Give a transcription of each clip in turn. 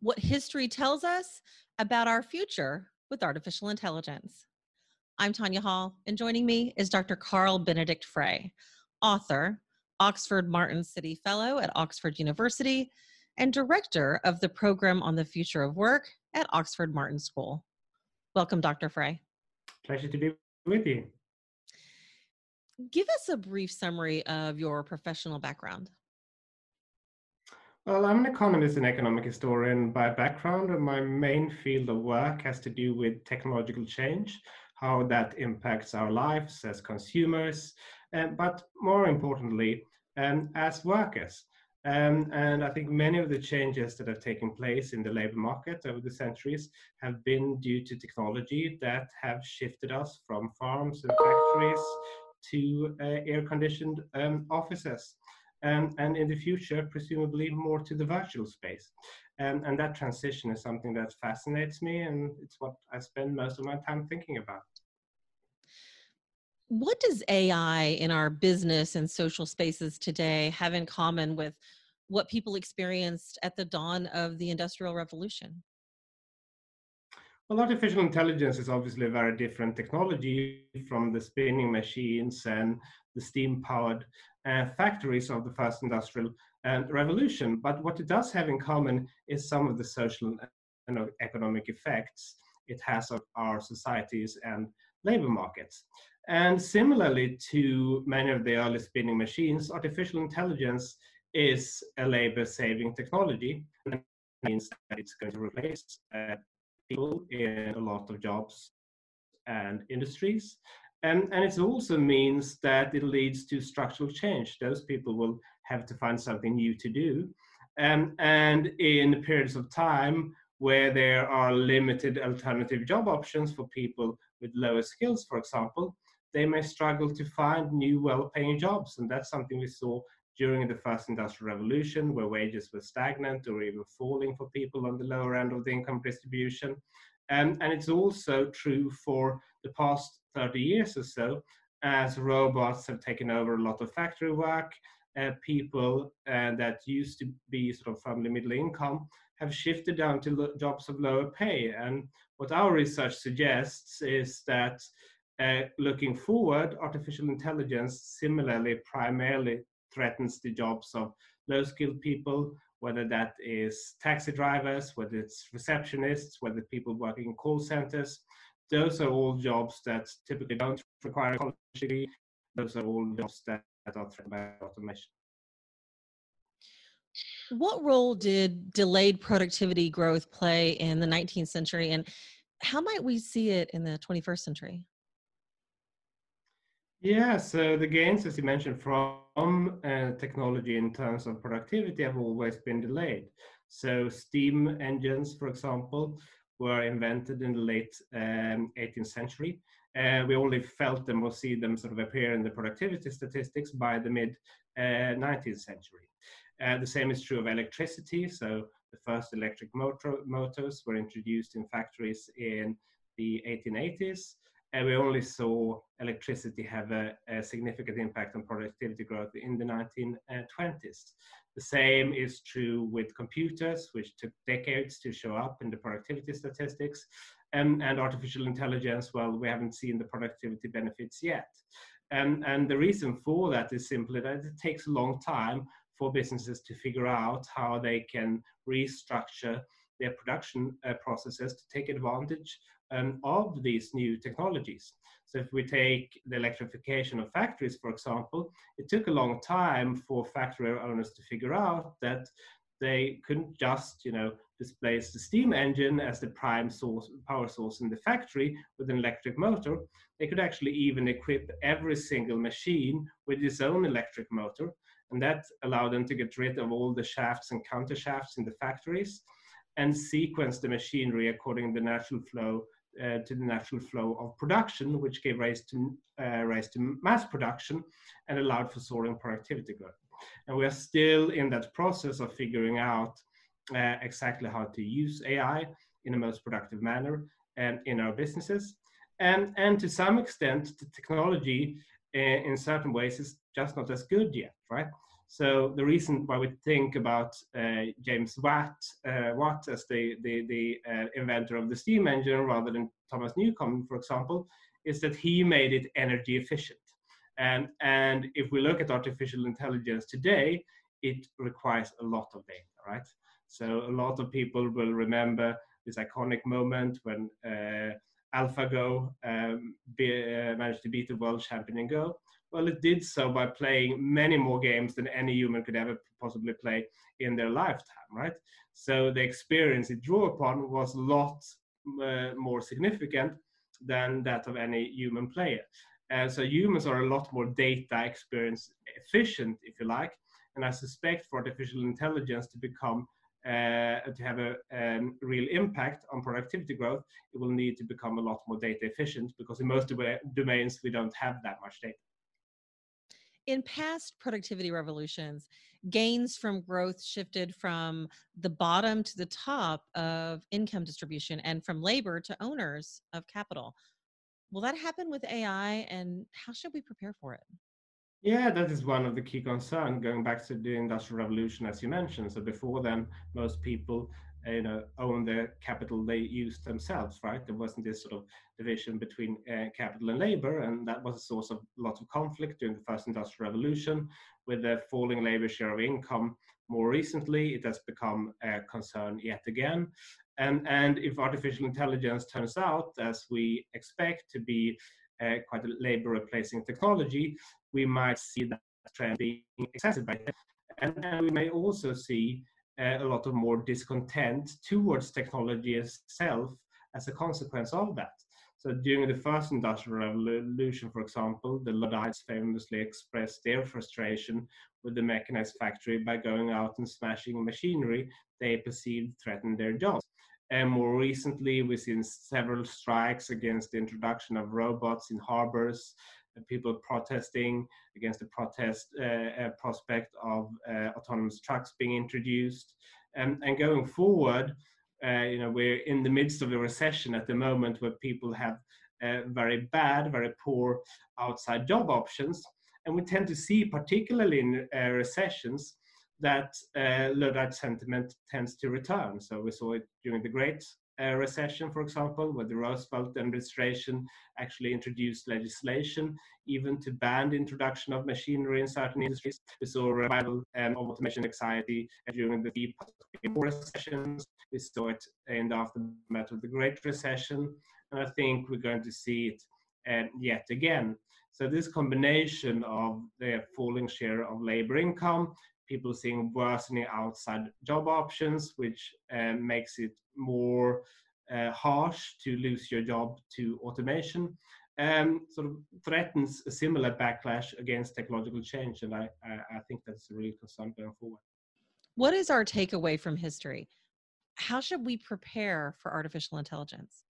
what history tells us about our future with artificial intelligence. I'm Tanya Hall, and joining me is Dr. Carl Benedikt Frey, author, Oxford Martin Citi Fellow at Oxford University, and director of the Program on the Future of Work at Oxford Martin School. Welcome, Dr. Frey. Pleasure to be with you. Give us a brief summary of your professional background. Well, I'm an economist and economic historian by background, and my main field of work has to do with technological change, how that impacts our lives as consumers, um, but more importantly, um, as workers. Um, and I think many of the changes that have taken place in the labor market over the centuries have been due to technology that have shifted us from farms and factories to uh, air conditioned um, offices. Um, and in the future, presumably more to the virtual space. Um, and that transition is something that fascinates me, and it's what I spend most of my time thinking about. What does AI in our business and social spaces today have in common with what people experienced at the dawn of the Industrial Revolution? Well, artificial intelligence is obviously a very different technology from the spinning machines and the steam powered uh, factories of the first industrial uh, revolution. But what it does have in common is some of the social and economic effects it has on our societies and labor markets. And similarly to many of the early spinning machines, artificial intelligence is a labor saving technology. And means that it's going to replace uh, people in a lot of jobs and industries. And, and it also means that it leads to structural change. Those people will have to find something new to do. Um, and in periods of time where there are limited alternative job options for people with lower skills, for example, they may struggle to find new well-paying jobs. And that's something we saw during the first industrial revolution, where wages were stagnant or even falling for people on the lower end of the income distribution. Um, and it's also true for the past 30 years or so, as robots have taken over a lot of factory work. Uh, people uh, that used to be sort of family middle income have shifted down to jobs of lower pay. And what our research suggests is that uh, looking forward, artificial intelligence similarly primarily threatens the jobs of low skilled people, whether that is taxi drivers, whether it's receptionists, whether people working in call centers. Those are all jobs that typically don't require a college degree. Those are all jobs that, that are threatened by automation. What role did delayed productivity growth play in the 19th century, and how might we see it in the 21st century? Yeah, so the gains, as you mentioned, from uh, technology in terms of productivity have always been delayed. So steam engines, for example, were invented in the late um, 18th century. Uh, we only felt them or see them sort of appear in the productivity statistics by the mid uh, 19th century. Uh, the same is true of electricity. So the first electric motor, motors were introduced in factories in the 1880s and we only saw electricity have a, a, significant impact on productivity growth in the 1920s. The same is true with computers, which took decades to show up in the productivity statistics. And, and artificial intelligence, well, we haven't seen the productivity benefits yet. And, and the reason for that is simply that it takes a long time for businesses to figure out how they can restructure their production uh, processes to take advantage um, of these new technologies. So if we take the electrification of factories, for example, it took a long time for factory owners to figure out that they couldn't just, you know, displace the steam engine as the prime source, power source in the factory with an electric motor. They could actually even equip every single machine with its own electric motor. And that allowed them to get rid of all the shafts and counter shafts in the factories and sequence the machinery according to the natural flow uh, to the natural flow of production, which gave rise to, uh, rise to mass production and allowed for soaring productivity growth. And we are still in that process of figuring out uh, exactly how to use AI in the most productive manner and in our businesses. And, and to some extent, the technology uh, in certain ways is just not as good yet, right? So the reason why we think about uh, James Watt, uh, Watt as the, the, the uh, inventor of the steam engine rather than Thomas Newcomen, for example, is that he made it energy efficient. And, and if we look at artificial intelligence today, it requires a lot of data, right? So a lot of people will remember this iconic moment when uh, AlphaGo um, be, uh, managed to beat the world champion in Go. Well, it did so by playing many more games than any human could ever possibly play in their lifetime, right? So the experience it drew upon was a lot uh, more significant than that of any human player. Uh, so humans are a lot more data experience efficient, if you like. And I suspect for artificial intelligence to become uh, to have a um, real impact on productivity growth, it will need to become a lot more data efficient because in most domains we don't have that much data. In past productivity revolutions, gains from growth shifted from the bottom to the top of income distribution and from labor to owners of capital. Will that happen with AI and how should we prepare for it? Yeah, that is one of the key concerns going back to the industrial revolution, as you mentioned. So before then, most people, uh, you know, own the capital they used themselves, right? There wasn't this sort of division between uh, capital and labor, and that was a source of lots of conflict during the first industrial revolution. With the falling labor share of income, more recently, it has become a concern yet again. And, and if artificial intelligence turns out, as we expect, to be uh, quite a labor replacing technology, we might see that trend being exacerbated. And we may also see uh, a lot of more discontent towards technology itself as a consequence of that. So during the first industrial revolution, for example, the Luddites famously expressed their frustration with the mechanized factory by going out and smashing machinery they perceived threatened their jobs. And more recently, we've seen several strikes against the introduction of robots in harbors, people protesting against the protest uh, uh, prospect of uh, autonomous trucks being introduced. And going forward, uh, you know, we're in the midst of a recession at the moment where people have uh, very bad, very poor outside job options. And we tend to see, particularly in uh, recessions, that uh, Luddite sentiment tends to return. So we saw it during the Great uh, Recession, for example, where the Roosevelt administration actually introduced legislation even to ban the introduction of machinery in certain industries. We saw a revival um, of automation anxiety during the deep recessions. We saw it in the aftermath of the Great Recession, and I think we're going to see it uh, yet again. So this combination of the falling share of labor income people seeing worsening outside job options, which uh, makes it more uh, harsh to lose your job to automation. Um, sort of threatens a similar backlash against technological change, and I, I, I think that's a real concern going forward. What is our takeaway from history? How should we prepare for artificial intelligence?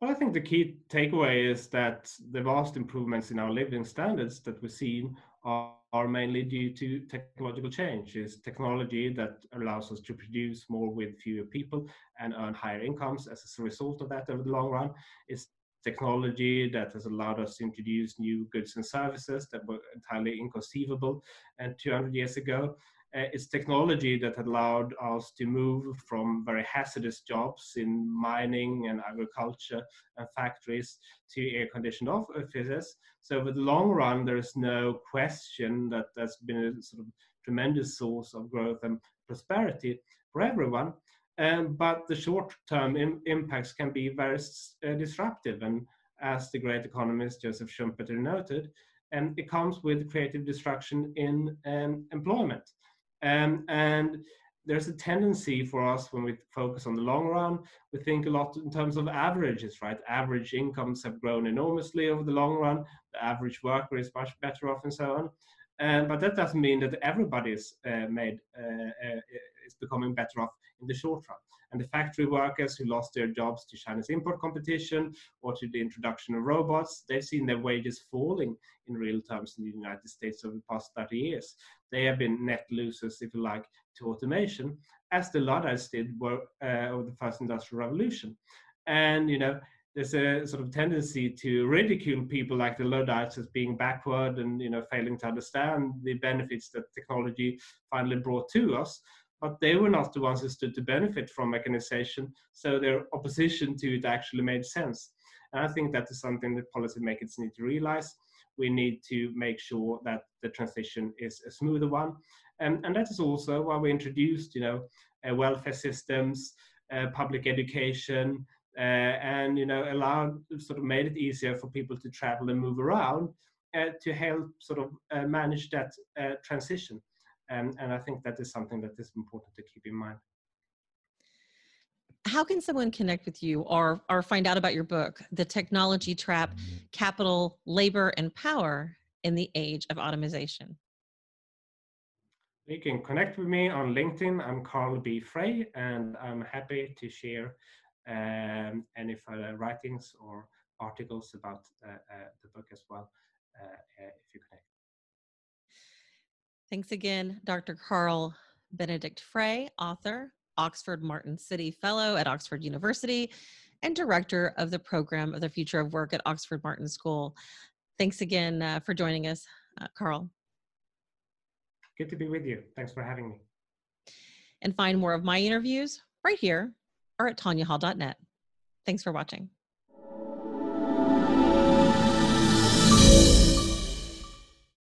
Well, I think the key takeaway is that the vast improvements in our living standards that we've seen are, are mainly due to technological change. It's technology that allows us to produce more with fewer people and earn higher incomes as a result of that over the long run. It's technology that has allowed us to introduce new goods and services that were entirely inconceivable and 200 years ago. Uh, it's technology that allowed us to move from very hazardous jobs in mining and agriculture and factories to air-conditioned offices. So over the long run, there is no question that that's been a sort of tremendous source of growth and prosperity for everyone. Um, but the short-term Im impacts can be very uh, disruptive. And as the great economist Joseph Schumpeter noted, um, it comes with creative destruction in um, employment. Um, and there's a tendency for us when we focus on the long run, we think a lot in terms of averages, right? Average incomes have grown enormously over the long run. The average worker is much better off, and so on. Um, but that doesn't mean that everybody is uh, made uh, uh, is becoming better off in the short run and the factory workers who lost their jobs to China's import competition or to the introduction of robots, they've seen their wages falling in real terms in the United States over the past 30 years. They have been net losers, if you like, to automation, as the Luddites did were, uh, over the first industrial revolution. And, you know, there's a sort of tendency to ridicule people like the Luddites as being backward and you know failing to understand the benefits that technology finally brought to us. But they were not the ones who stood to benefit from mechanization, so their opposition to it actually made sense. And I think that is something that policymakers need to realize. We need to make sure that the transition is a smoother one, and and that is also why we introduced, you know, uh, welfare systems, uh, public education, uh, and you know allowed sort of made it easier for people to travel and move around uh, to help sort of uh, manage that uh, transition and, and i think that is something that is important to keep in mind. How can someone connect with you or or find out about your book the technology trap capital labor and power in the age of automation? You can connect with me on linkedin. I'm carl b. Frey and i'm happy to share um, any further writings or articles about uh, uh, the book as well, uh, if you connect. Thanks again, Dr. Carl Benedikt Frey, author, Oxford Martin Citi Fellow at Oxford University, and Director of the Program of the Future of Work at Oxford Martin School. Thanks again uh, for joining us, uh, Carl. Good to be with you. Thanks for having me. And find more of my interviews right here or at tanyahall.net. Thanks for watching.